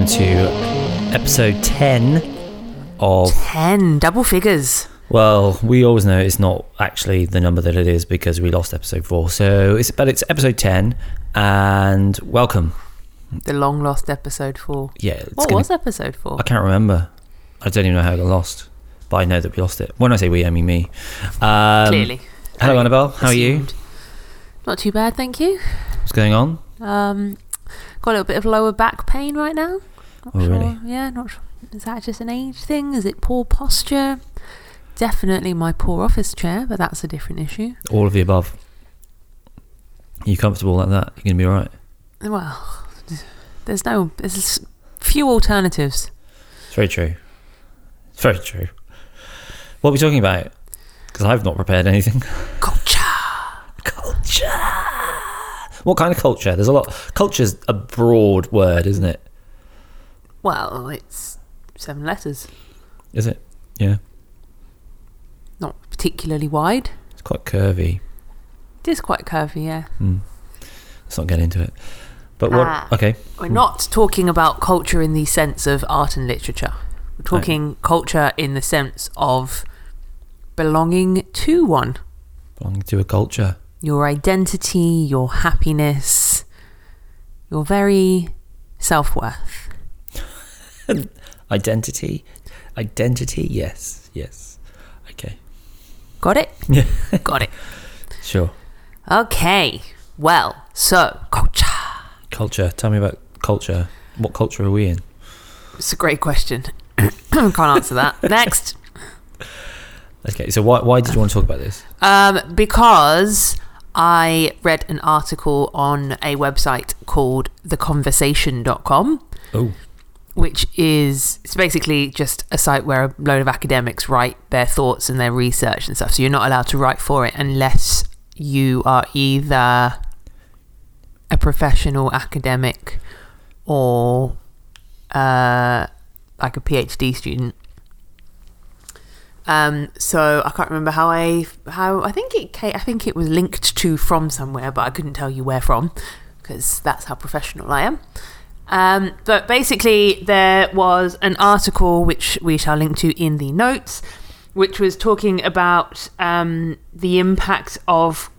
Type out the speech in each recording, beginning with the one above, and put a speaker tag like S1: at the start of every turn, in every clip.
S1: Wow. Hello, and welcome to episode 10 of.
S2: 10 double figures.
S1: Well, we always know it's not actually the number that it is because we lost episode 4. So, it's but it's episode 10, and welcome.
S2: The long lost episode 4.
S1: Yeah,
S2: What
S1: gonna-
S2: was episode 4?
S1: I can't remember. I don't even know how it got lost, but I know that we lost it. When I say we, I mean me. Um,
S2: Clearly.
S1: Hello, Annabelle. How are you?
S2: Not too bad, thank you.
S1: What's going on?
S2: Um, got a little bit of lower back pain right now. Not
S1: Oh,
S2: sure.
S1: really?
S2: Yeah, not sure. Is that just an age thing? Is it poor posture? Definitely my poor office chair, but that's a different issue.
S1: All of the above. Are you comfortable like that? You're going to be alright.
S2: Well, there's no, there's few alternatives.
S1: It's very true. It's very true. What are we talking about? Because I've not prepared anything.
S2: Culture.
S1: Culture. What kind of culture? There's a lot. Culture's a broad word, isn't it?
S2: Well, it's seven letters.
S1: Is it? Yeah.
S2: Not particularly wide.
S1: It's quite curvy.
S2: It is quite curvy, yeah.
S1: Hmm. Let's not get into it. But what?
S2: Ah.
S1: Okay.
S2: We're not talking about culture in the sense of art and literature. We're talking culture in the sense of belonging to one.
S1: Belonging to a culture.
S2: Your identity, your happiness, your very self worth.
S1: Identity. Identity. Yes. Yes. Okay.
S2: Got it?
S1: Yeah.
S2: Got it.
S1: Sure.
S2: Okay. Well, so culture.
S1: Culture. Tell me about culture. What culture are we in?
S2: It's a great question. Can't answer that. Next.
S1: Okay. So why why did you want to talk about this?
S2: Um, because I read an article on a website called theconversation.com,
S1: Oh.
S2: Which is it's basically just a site where a load of academics write their thoughts and their research and stuff. So you're not allowed to write for it unless you are either a professional academic or uh, like a PhD student. Um, so I can't remember how I how I think it I think it was linked to from somewhere, but I couldn't tell you where from because that's how professional I am. Um, but basically, there was an article which we shall link to in the notes, which was talking about um, the impact of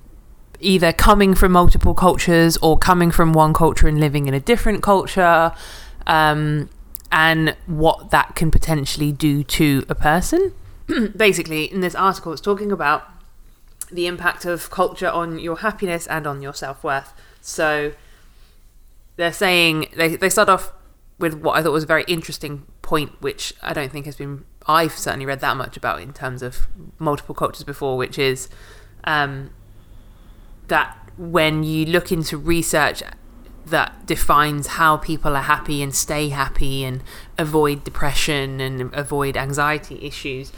S2: either coming from multiple cultures or coming from one culture and living in a different culture, um, and what that can potentially do to a person. Basically, in this article, it's talking about the impact of culture on your happiness and on your self worth. So they're saying they, they start off with what I thought was a very interesting point, which I don't think has been I've certainly read that much about in terms of multiple cultures before, which is um, that when you look into research that defines how people are happy and stay happy and avoid depression and avoid anxiety issues,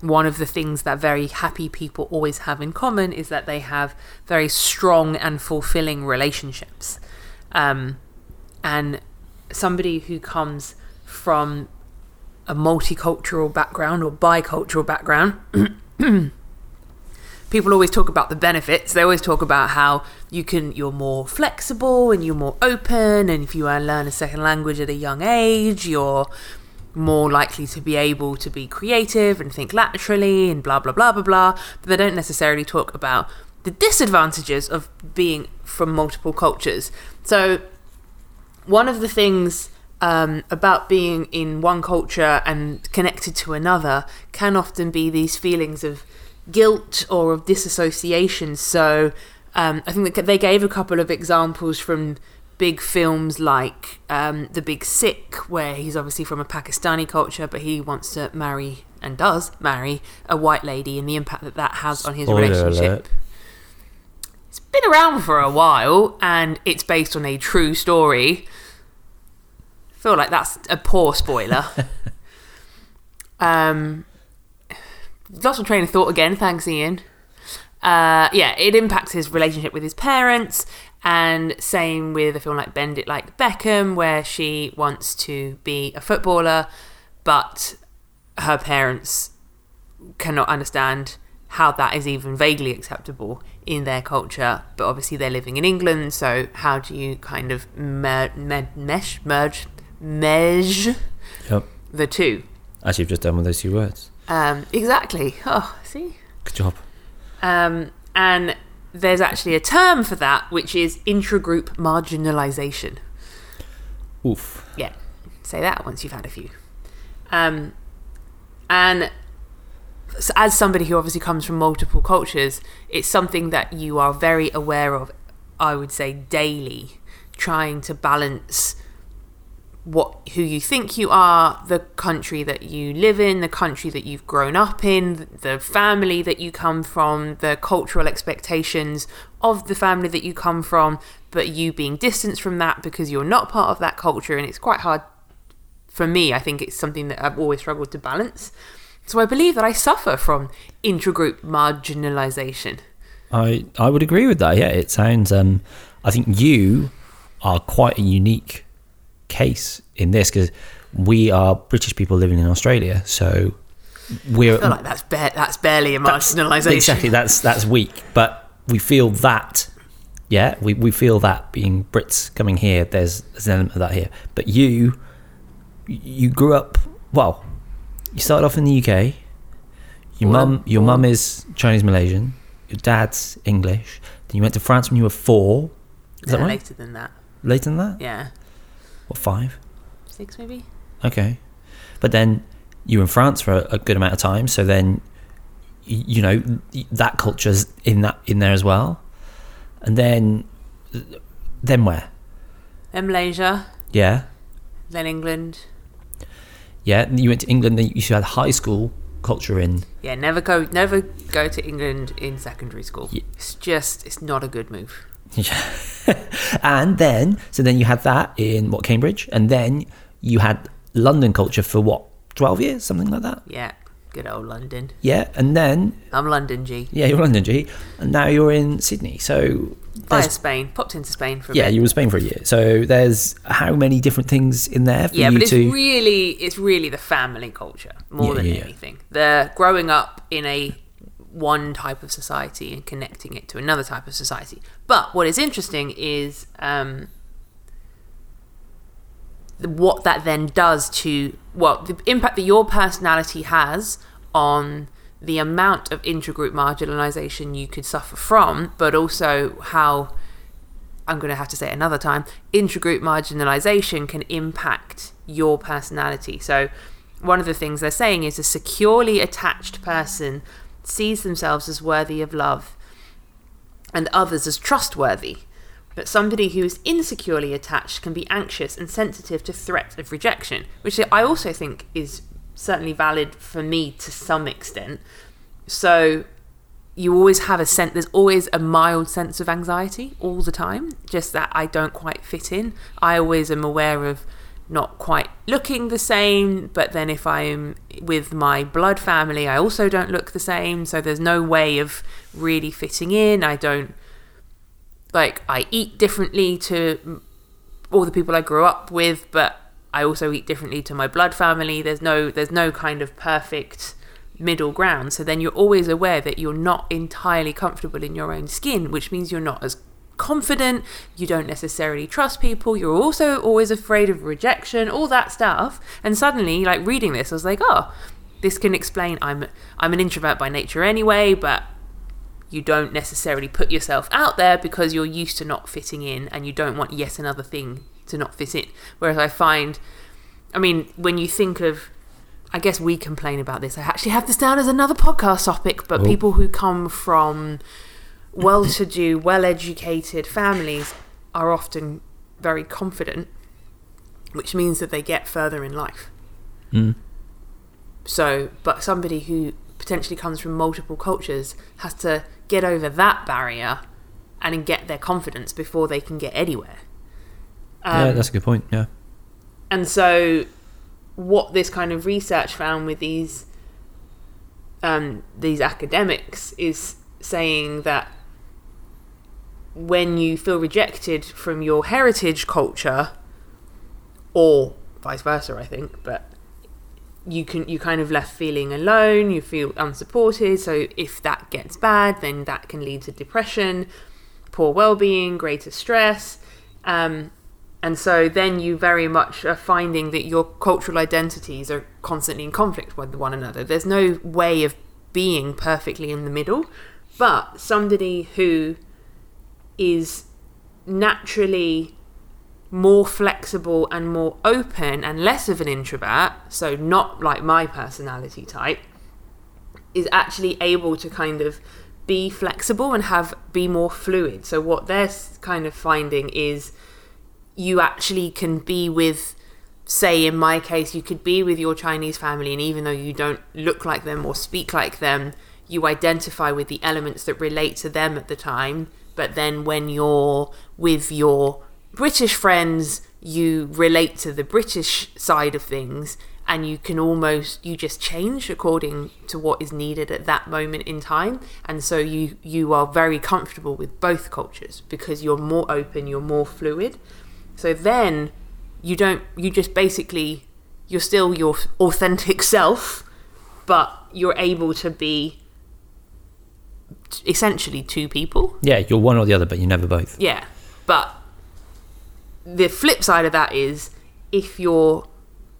S2: one of the things that very happy people always have in common is that they have very strong and fulfilling relationships. Um, and somebody who comes from a multicultural background or bicultural background people always talk about the benefits. They always talk about how you can you're more flexible and you're more open and if you learn a second language at a young age, you're more likely to be able to be creative and think laterally and blah blah blah blah blah. But they don't necessarily talk about the disadvantages of being from multiple cultures. So one of the things um, about being in one culture and connected to another can often be these feelings of guilt or of disassociation. So um, I think that they gave a couple of examples from big films like um, The Big Sick, where he's obviously from a Pakistani culture, but he wants to marry and does marry a white lady, and the impact that that has on his
S1: Spoiler
S2: relationship.
S1: alert.
S2: Been around for a while, and it's based on a true story. I feel like that's a poor spoiler. um, lost my train of thought again. Thanks, Ian. Uh, yeah, it impacts his relationship with his parents, and same with a film like Bend It Like Beckham, where she wants to be a footballer, but her parents cannot understand how that is even vaguely acceptable in their culture, but obviously they're living in England. So how do you kind of mer- mer- mesh, merge, mesh
S1: Yep.
S2: the two?
S1: As you've just done with those two words.
S2: Um, exactly. Oh, see.
S1: Good job.
S2: Um, and there's actually a term for that, which is intragroup marginalization.
S1: Oof.
S2: Yeah, say that once you've had a few. Um, and as somebody who obviously comes from multiple cultures, it's something that you are very aware of, I would say, daily, trying to balance what who you think you are, the country that you live in, the country that you've grown up in, the family that you come from, the cultural expectations of the family that you come from, but you being distanced from that because you're not part of that culture and it's quite hard for me. I think it's something that I've always struggled to balance. So I believe that I suffer from intragroup marginalization.
S1: I I would agree with that. Yeah, it sounds. Um, I think you are quite a unique case in this because we are British people living in Australia, so we're
S2: like that's ba- that's barely a
S1: that's-
S2: marginalization.
S1: Exactly, that's that's weak, but we feel that. Yeah, we, we feel that being Brits coming here, there's, there's an element of that here. But you, you grew up well. You started off in the UK. Your
S2: Born-
S1: mum, your
S2: born-
S1: mum is Chinese Malaysian. Your dad's English. Then you went to France when you were four. Is that right?
S2: Later than that,
S1: Later than that?
S2: yeah,
S1: What five?
S2: six maybe.
S1: Okay. But then you were in France for a, a good amount of time, so then you know that culture's in that in there as well. And then then where?
S2: Then Malaysia,
S1: Yeah.
S2: then England.
S1: Yeah, you went to England. Then you had high school culture in.
S2: Yeah, never go, never go to England in secondary school.
S1: Ye-
S2: It's just, it's not a good move. Yeah.
S1: and then so then you had that in what Cambridge, and then you had London culture for what twelve years, something like that.
S2: Yeah, good old London.
S1: Yeah, and then
S2: I'm London G.
S1: yeah, you're London G, and now you're in Sydney. So
S2: Via Spain, popped into Spain for a
S1: Yeah,
S2: bit.
S1: you were in Spain for a year. So there's how many different things in there for
S2: yeah,
S1: you
S2: but it's
S1: to?
S2: really, it's really the family culture more
S1: Yeah,
S2: than
S1: yeah.
S2: anything. The growing up in a one type of society and connecting it to another type of society. But what is interesting is um, what that then does to well the impact that your personality has on the amount of intragroup marginalization you could suffer from, but also how I'm going to have to say it another time, intragroup marginalization can impact your personality. So, one of the things they're saying is a securely attached person sees themselves as worthy of love and others as trustworthy. But somebody who is insecurely attached can be anxious and sensitive to threats of rejection, which I also think is certainly valid for me to some extent. So, you always have a sense there's always a mild sense of anxiety all the time just that i don't quite fit in. I always am aware of not quite looking the same but then if i'm with my blood family i also don't look the same. So there's no way of really fitting in. I don't like i eat differently to all the people i grew up with but i also eat differently to my blood family there's no there's no kind of perfect middle ground. So then you're always aware that you're not entirely comfortable in your own skin, which means you're not as confident, you don't necessarily trust people, you're also always afraid of rejection, all that stuff. And suddenly, like reading this, I was like, oh, this can explain I'm I'm an introvert by nature anyway, but you don't necessarily put yourself out there because you're used to not fitting in and you don't want yet another thing to not fit in. Whereas I find I mean, when you think of I guess we complain about this. I actually have this down as another podcast topic, but
S1: Oh.
S2: people who come from well to do, well educated families are often very confident, which means that they get further in life.
S1: Mm.
S2: So, but somebody who potentially comes from multiple cultures has to get over that barrier and get their confidence before they can get anywhere.
S1: Yeah,
S2: Um,
S1: that's a good point. Yeah.
S2: and so, what this kind of research found with these um, these academics is saying that when you feel rejected from your heritage culture, or vice versa, I think, but you can you kind of left feeling alone you feel unsupported so if that gets bad then that can lead to depression poor well-being greater stress um, and so then you very much are finding that your cultural identities are constantly in conflict with one another there's no way of being perfectly in the middle but somebody who is naturally more flexible and more open and less of an introvert, so not like my personality type, is actually able to kind of be flexible and have be more fluid. So what they're kind of finding is you actually can be with say in my case you could be with your Chinese family and even though you don't look like them or speak like them, you identify with the elements that relate to them at the time, but then when you're with your British friends, you relate to the British side of things and you can almost you just change according to what is needed at that moment in time. And so you you are very comfortable with both cultures because you're more open you're more fluid so then you don't you just basically you're still your authentic self but you're able to be essentially two people
S1: Yeah, you're one or the other, but you're never both.
S2: yeah but the flip side of that is if you're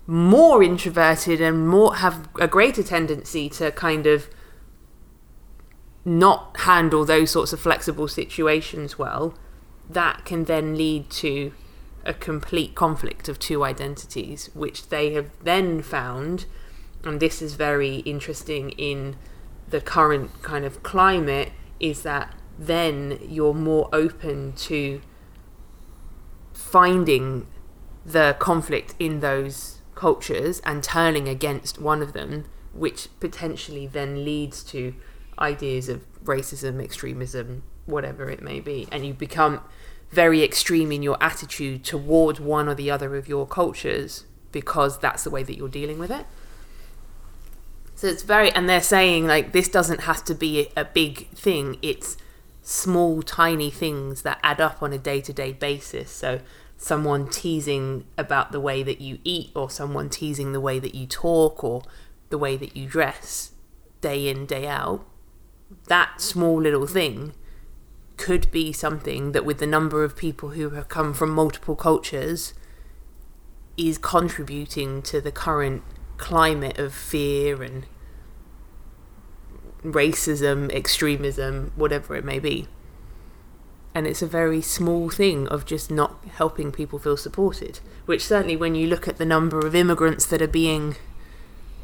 S2: more introverted and more have a greater tendency to kind of not handle those sorts of flexible situations well, that can then lead to a complete conflict of two identities, which they have then found, and this is very interesting in the current kind of climate, is that then you're more open to finding the conflict in those cultures and turning against one of them, which potentially then leads to ideas of racism, extremism, whatever it may be. And you become very extreme in your attitude towards one or the other of your cultures because that's the way that you're dealing with it. So it's very, and they're saying like this doesn't have to be a big thing. It's small, tiny things that add up on a day to day basis. So someone teasing about the way that you eat, or someone teasing the way that you talk, or the way that you dress day in, day out. That small little thing could be something that, with the number of people who have come from multiple cultures, is contributing to the current climate of fear and racism, extremism, whatever it may be. And it's a very small thing of just not helping people feel supported. Which, certainly, when you look at the number of immigrants that are being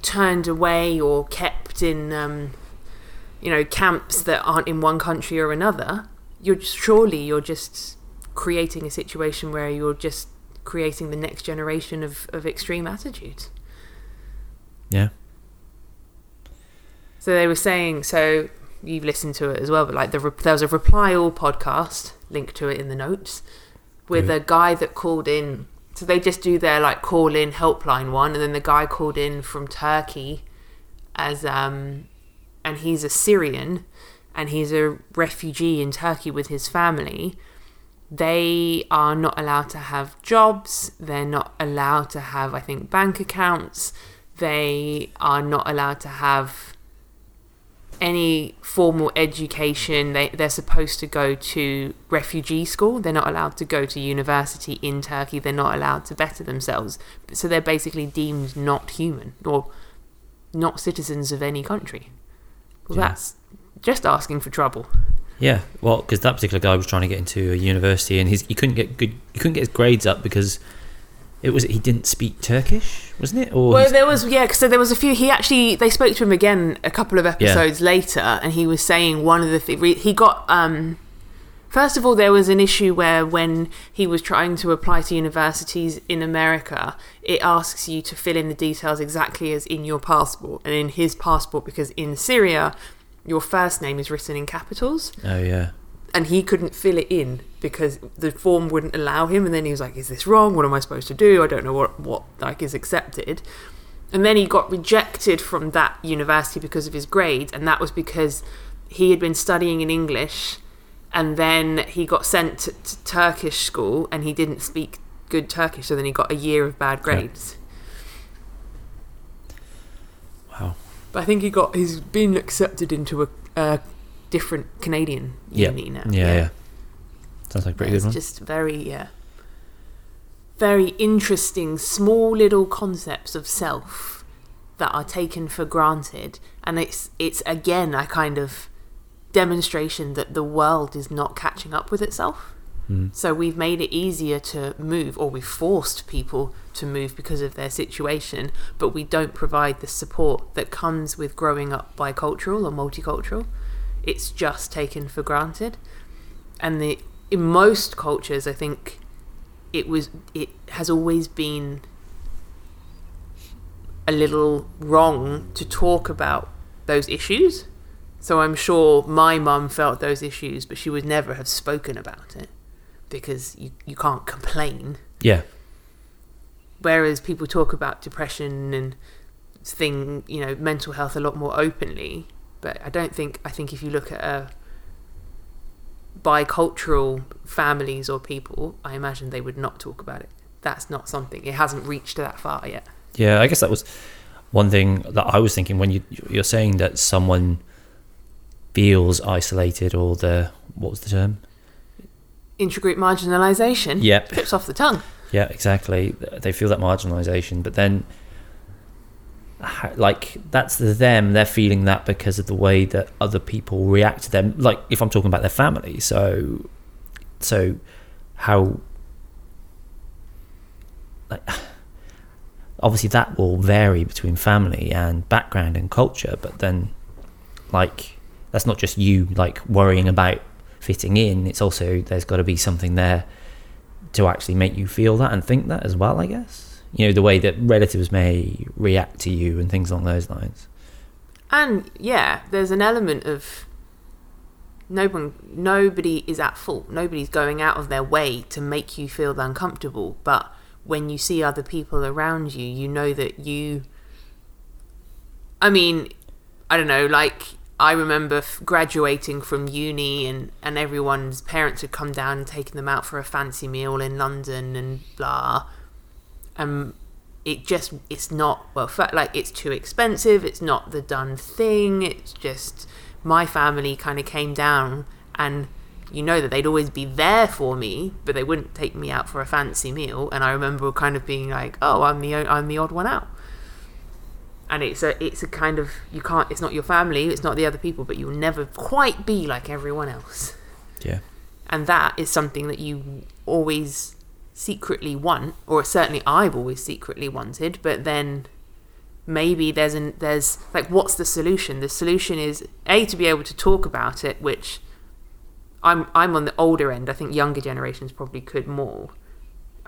S2: turned away or kept in, um, you know, camps that aren't in one country or another, you're surely you're just creating a situation where you're just creating the next generation of, of extreme attitudes.
S1: Yeah.
S2: So they were saying, so you've listened to it as well, but like the there was a reply all podcast link to it in the notes with
S1: Good.
S2: a guy that called in. So they just do their like call in helpline one, and then the guy called in from Turkey as um, and he's a Syrian, and he's a refugee in Turkey with his family. They are not allowed to have jobs. They're not allowed to have, I think, bank accounts. They are not allowed to have any formal education. They, they're supposed to go to refugee school. They're not allowed to go to university in Turkey. They're not allowed to better themselves. So they're basically deemed not human or not citizens of any country. Well,
S1: Yeah.
S2: that's just asking for trouble.
S1: Yeah, well, because that particular guy was trying to get into a university, and he's, he couldn't get good. He couldn't get his grades up because it was he didn't speak Turkish, wasn't it? Or
S2: Well, there was yeah. So there was a few. He actually they spoke to him again a couple of episodes later, and he was saying one of the th- he got. um First of all, there was an issue where when he was trying to apply to universities in America, it asks you to fill in the details exactly as in your passport, and in his passport, because in Syria, your first name is written in capitals.
S1: Oh yeah,
S2: and he couldn't fill it in because the form wouldn't allow him. And then he was like is this wrong? What am i supposed to do? I don't know what what like is accepted. And then he got rejected from that university because of his grades. And that was because he had been studying in english. And then he got sent to, to turkish school. And he didn't speak good turkish. So then he got a year of bad grades But I think he got he's been accepted into a, a different Canadian
S1: Yeah.
S2: uni now.
S1: Yeah, yeah. Sounds like a pretty good one.
S2: just very yeah, very interesting, small little concepts of self that are taken for granted, and it's it's again a kind of demonstration that the world is not catching up with itself.
S1: Mm.
S2: So we've made it easier to move, or we've forced people to move because of their situation, but we don't provide the support that comes with growing up bicultural or multicultural. It's just taken for granted. And the in most cultures, I think it was it has always been a little wrong to talk about those issues. So I'm sure my mum felt those issues, but she would never have spoken about it because you, you can't complain.
S1: Yeah.
S2: Whereas people talk about depression and thing, you know, mental health a lot more openly. But I don't think I think if you look at a bicultural families or people, I imagine they would not talk about it. That's not something. It hasn't reached that far yet.
S1: Yeah, I guess that was one thing that I was thinking when you you're saying that someone feels isolated or the what was the term?
S2: Intergroup marginalisation.
S1: Yep.
S2: Trips off the tongue.
S1: Yeah, exactly. They feel that marginalization, but then like that's the them they're feeling that because of the way that other people react to them like if i'm talking about their family so so how like obviously that will vary between family and background and culture but then like that's not just you like worrying about fitting in it's also there's got to be something there to actually make you feel that and think that as well i guess you know the way that relatives may react to you and things along those lines
S2: And yeah, there's an element of no one, nobody is at fault. Nobody's going out of their way to make you feel uncomfortable. But when you see other people around you, you know that you. I mean, I don't know. Like I remember f- graduating from uni, and and everyone's parents had come down and taken them out for a fancy meal in London and blah. Um, it just it's not well like it's too expensive it's not the done thing it's just my family kind of came down and you know that they'd always be there for me but they wouldn't take me out for a fancy meal and i remember kind of being like oh i'm the i'm the odd one out and it's a it's a kind of you can't it's not your family it's not the other people but you'll never quite be like everyone else.
S1: Yeah.
S2: And that is something that you always secretly want or certainly i've always secretly wanted but then maybe there's an there's like what's the solution? The solution is a to be able to talk about it which i'm i'm on the older end. I think younger generations probably could more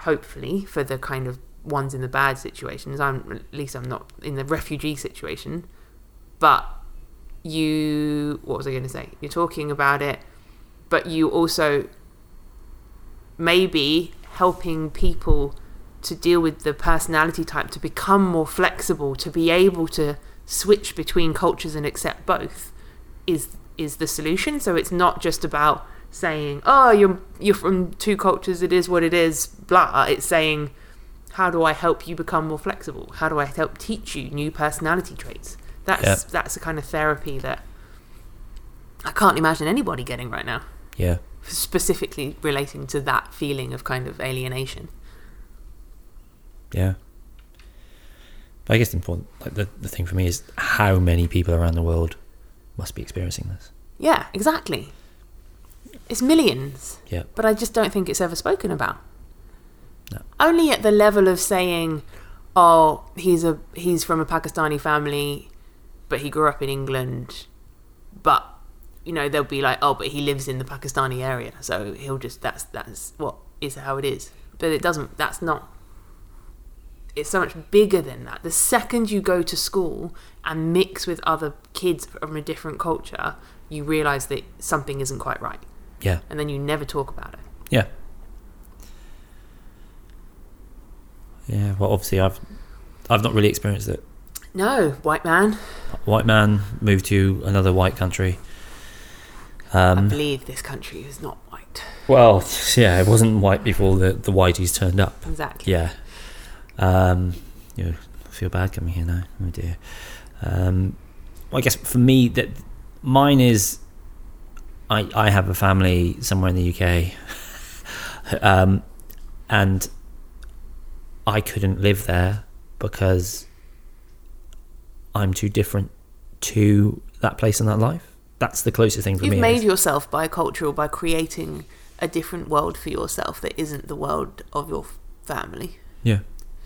S2: hopefully for the kind of ones in the bad situations i'm at least i'm not in the refugee situation but you what was i going to say? You're talking about it but you also maybe helping people to deal with the personality type to become more flexible to be able to switch between cultures and accept both is is the solution. So it's not just about saying oh you're you're from two cultures it is what it is blah. It's saying how do i help you become more flexible how do i help teach you new personality traits that's
S1: Yeah.
S2: that's the kind of therapy that i can't imagine anybody getting right now
S1: yeah
S2: specifically relating to that feeling of kind of alienation.
S1: yeah but i guess the important like the, the thing for me is how many people around the world must be experiencing this
S2: Yeah, exactly. It's millions,
S1: yeah
S2: but I just don't think it's ever spoken about. Only at the level of saying, "Oh, he's a he's from a Pakistani family, but he grew up in England." But you know, they'll be like, "Oh, but he lives in the Pakistani area, so he'll just that's that's what is how it is." But it doesn't. That's not. It's so much bigger than that. The second you go to school and mix with other kids from a different culture, you realize that something isn't quite right,
S1: yeah
S2: and then you never talk about it.
S1: yeah yeah well obviously i've i've not really experienced it
S2: No, white man.
S1: white man moved to another white country
S2: I
S1: um
S2: believe this country is not white.
S1: well yeah it wasn't white before the the whiteys turned up
S2: Exactly.
S1: Yeah. Um, you know, I feel bad coming here now. Oh dear. Um, I guess for me that mine is I I have a family somewhere in the UK, um, and I couldn't live there because I'm too different to that place and that life. That's the closest thing for
S2: You've
S1: me.
S2: made
S1: is-
S2: yourself bicultural by creating a different world for yourself that isn't the world of your family.
S1: yeah,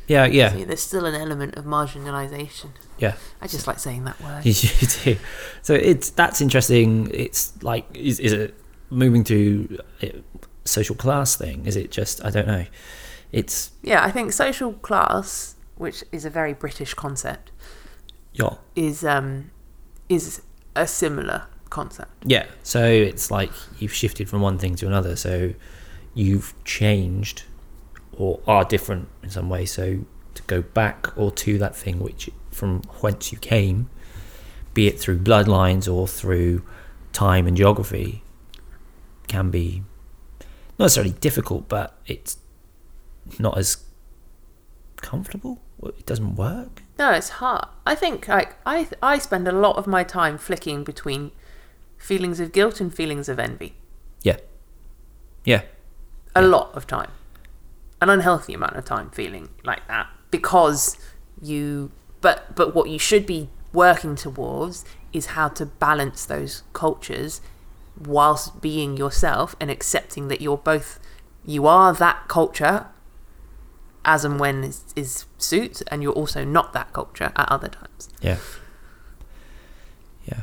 S1: yeah, yeah,
S2: So there's still an element of marginalisation.
S1: yeah.
S2: I just like saying that word.
S1: You do. So it's that's interesting. It's like is is it moving to a social class thing? Is it just I don't know. It's
S2: Yeah, I think social class, which is a very British concept,
S1: yeah
S2: is um is a similar concept.
S1: yeah. So it's like you've shifted from one thing to another. So you've changed or are different in some way. So to go back or to that thing which from whence you came, be it through bloodlines or through time and geography, can be not necessarily difficult, but it's not as comfortable. It doesn't work.
S2: No, it's hard. I think like I I spend a lot of my time flicking between feelings of guilt and feelings of envy.
S1: Yeah, yeah,
S2: A
S1: Yeah.
S2: lot of time. An unhealthy amount of time feeling like that because you but but what you should be working towards is how to balance those cultures whilst being yourself and accepting that you're both you are that culture as and when is, is suits and you're also not that culture at other times
S1: yeah, yeah.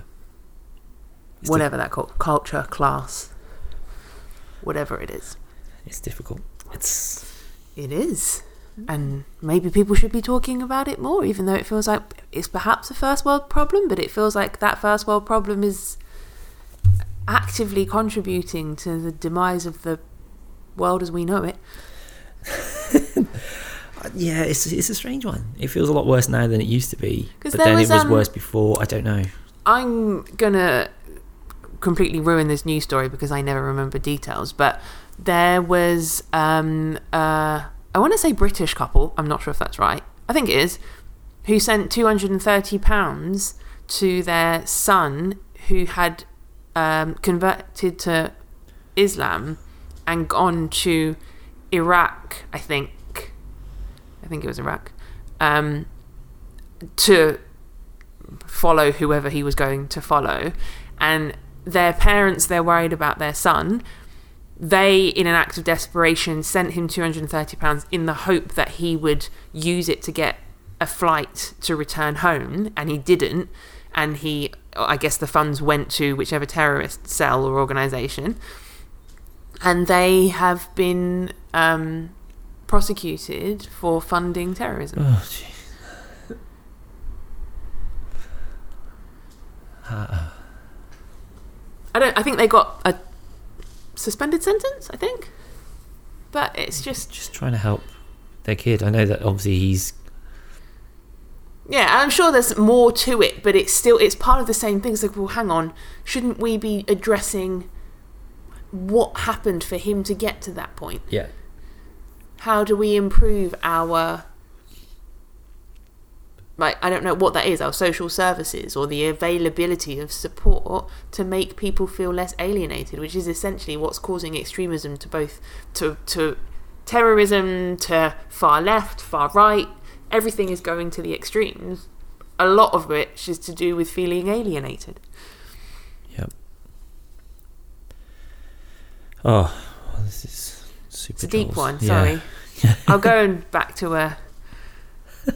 S1: It's
S2: whatever that cul- culture, class, whatever it is.
S1: It's difficult. It's
S2: It is. And maybe people should be talking about it more, even though it feels like it's perhaps a first world problem, but it feels like that first world problem is actively contributing to the demise of the world as we know it.
S1: Yeah, it's it's a strange one. It feels a lot worse now than it used to be. But then
S2: was,
S1: it was
S2: um,
S1: worse before. I don't know.
S2: I'm gonna completely ruin this news story because I never remember details, but there was um uh I want to say British couple, I'm not sure if that's right. I think it is, who sent 230 pounds to their son who had um, converted to Islam and gone to Iraq, I think. I think it was Iraq. Um, to follow whoever he was going to follow. And their parents, they're worried about their son. They, in an act of desperation, sent him £230 in the hope that he would use it to get a flight to return home, and he didn't. And he, I guess the funds went to whichever terrorist cell or organisation. And they have been um, prosecuted for funding terrorism.
S1: Oh, jeez. Uh,
S2: I don't. I think they got a suspended sentence. I think, but it's just
S1: just trying to help their kid. I know that obviously he's
S2: yeah. I'm sure there's more to it, but it's still it's part of the same thing. It's like, well, hang on, shouldn't we be addressing what happened for him to get to that point?
S1: yeah
S2: How do we improve our like I don't know what that is, our social services or the availability of support to make people feel less alienated, which is essentially what's causing extremism to both to to terrorism, to far left, far right. Everything is going to the extremes. A lot of which is to do with feeling alienated.
S1: Yep. Oh, this is super.
S2: It's a deep one.
S1: Yeah.
S2: Sorry. I'll go and back to a.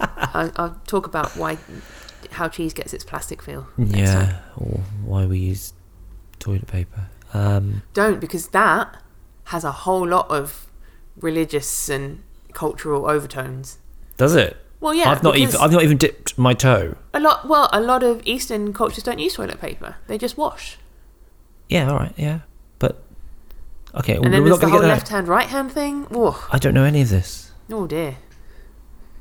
S2: I'll, I'll talk about why how cheese gets its plastic feel. time.
S1: Yeah, or why we use toilet paper. Um,
S2: Don't because that has a whole lot of religious and cultural overtones.
S1: does it?
S2: Well, yeah,
S1: I've not even I've not even dipped my toe.
S2: a lot. Well, a lot of Eastern cultures don't use toilet paper; they just wash.
S1: Yeah, all right, yeah, okay,
S2: And
S1: we're
S2: then
S1: not
S2: there's the whole left hand, right hand thing. Oh,
S1: I don't know any of this.
S2: oh dear.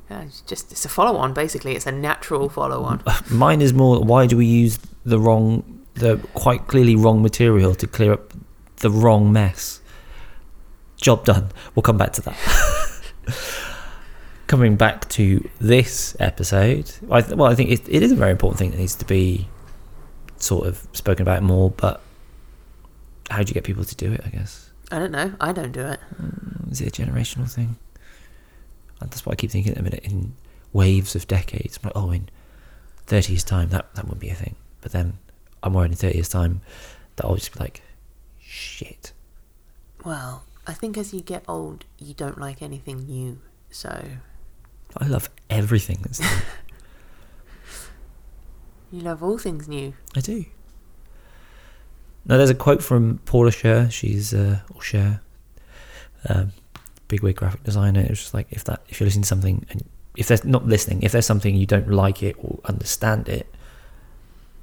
S2: Yeah, it's just it's a follow on. Basically, it's a natural follow on.
S1: Mine is more. Why do we use the wrong, the quite clearly wrong material to clear up the wrong mess? Job done. We'll come back to that. coming back to this episode, I th- well, I think it, it is a very important thing that needs to be sort of spoken about more. But how do you get people to do it? I guess
S2: I don't know. I don't do it.
S1: Mm, is it a generational thing? Uh, that's what I keep thinking at the minute. In waves of decades, I'm like, oh, in thirty years' time, that that wouldn't be a thing. But then I'm worried in thirty years' time that I'll just be like, shit.
S2: Well, I think as you get old, you don't like anything new. So
S1: I love everything that's new.
S2: you love all things new.
S1: I do. Now, there's a quote from Paula Scher. She's uh, or Scher, um, big wig graphic designer. It was just like if that if you're listening to something and if there's not listening, if there's something you don't like it or understand it,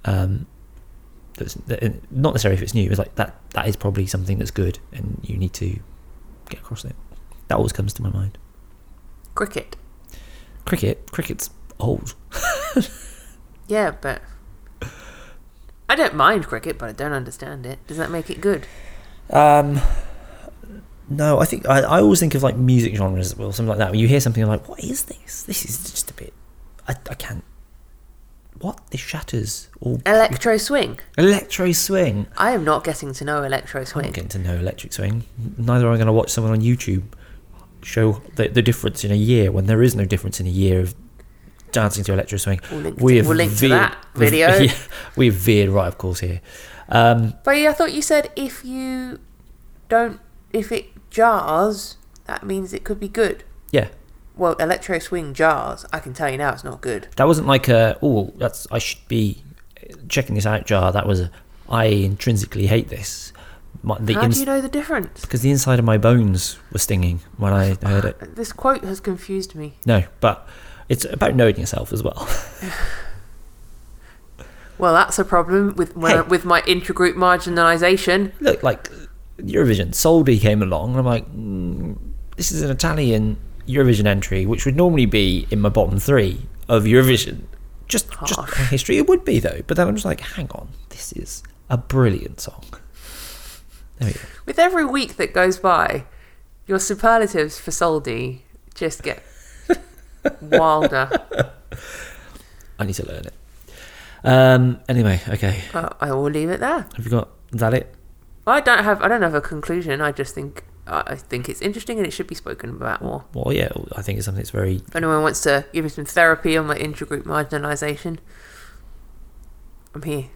S1: um, that's that, not necessarily if it's new. It's like that that is probably something that's good, and you need to get across it. That always comes to my mind.
S2: Cricket.
S1: Cricket, cricket's old.
S2: Yeah, but don't mind cricket, but I don't understand it. Does that make it good?
S1: Um, no, I think I, I always think of like music genres or something like that. When you hear something like, "What is this? This is just a bit." I, I can't. What this shatters all
S2: Electro swing.
S1: electro swing.
S2: I am not getting to know electro swing.
S1: I'm not getting to know electric swing. Neither am I going to watch someone on YouTube show the, the difference in a year when there is no difference in a year of dancing to electro swing.
S2: We'll link,
S1: We
S2: to,
S1: have
S2: we'll link to
S1: veered-
S2: that
S1: we've-
S2: video.
S1: yeah, we have veered right, of course, here. Um,
S2: But yeah, I thought you said if you don't, if it jars, that means it could be good.
S1: yeah,
S2: Well, electro swing jars. I can tell you now, it's not good.
S1: that wasn't like a oh that's I should be checking this out jar. That was a, I intrinsically hate this. My, the
S2: How
S1: ins-
S2: do you know the difference?
S1: because the inside of my bones were stinging when I heard it.
S2: This quote has confused me.
S1: No, but it's about knowing yourself as well.
S2: Well, that's a problem with when
S1: Hey.
S2: With my intragroup marginalisation.
S1: Look, like Eurovision, Soldi came along, and I'm like, mm, this is an Italian Eurovision entry, which would normally be in my bottom three of Eurovision. Just, just on history, it would be though. But then I'm just like, hang on, this is a brilliant song. There we go.
S2: With every week that goes by, your superlatives for Soldi just get wilder.
S1: I need to learn it. Um. Anyway, okay.
S2: Uh, I will leave it there.
S1: Have you got is that it?
S2: I don't have I don't have a conclusion. I just think I think it's interesting and it should be spoken about more.
S1: Well, yeah. I think it's something that's very
S2: If anyone wants to give me some therapy on my intergroup marginalisation, I'm here.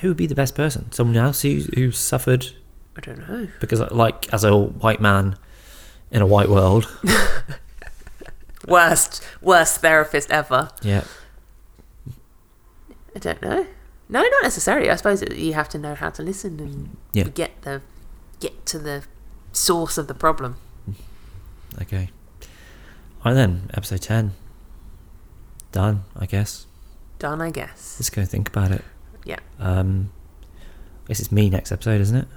S1: who would be the best person? Someone else who who suffered
S2: I don't know.
S1: because, like, as a white man in a white world.
S2: Worst worst therapist ever.
S1: Yeah.
S2: I don't know. No, not necessarily. I suppose you have to know how to listen and
S1: Yeah.
S2: get the get to the source of the problem.
S1: Okay. All right then. Episode ten. Done. I guess.
S2: Done, I guess.
S1: Let's go think about it.
S2: Yeah.
S1: Um. I guess it's me next episode, isn't it?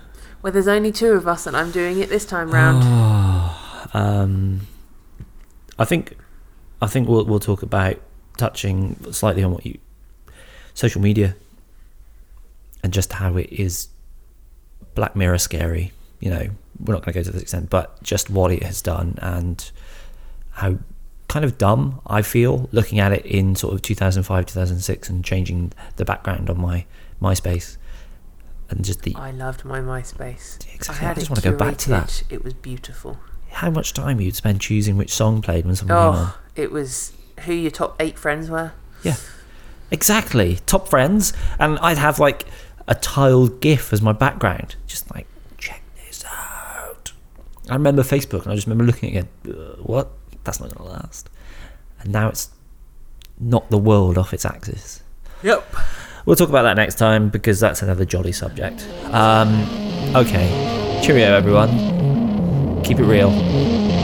S2: Well, there's only two of us, and I'm doing it this time round.
S1: um, I think, I think we'll we'll talk about touching slightly on what you, social media, and just how it is, Black Mirror scary. You know, we're not going to go to this extent, but just what it has done and how kind of dumb I feel looking at it in sort of 2005, 2006, and changing the background on my MySpace, and just the
S2: I loved my MySpace.
S1: Exactly,
S2: I
S1: I just
S2: it
S1: wanna go back to that.
S2: It was beautiful.
S1: How much time you'd spend choosing which song played when something came on.
S2: Oh, it was who your top eight friends were.
S1: Yeah, exactly. Top friends, and I'd have like a tiled GIF as my background, just like check this out. I remember Facebook, and I just remember looking at it. What? That's not gonna last. And now it's knocked the world off its axis.
S2: Yep.
S1: We'll talk about that next time because that's another jolly subject. Um, okay, cheerio, everyone. Keep it real.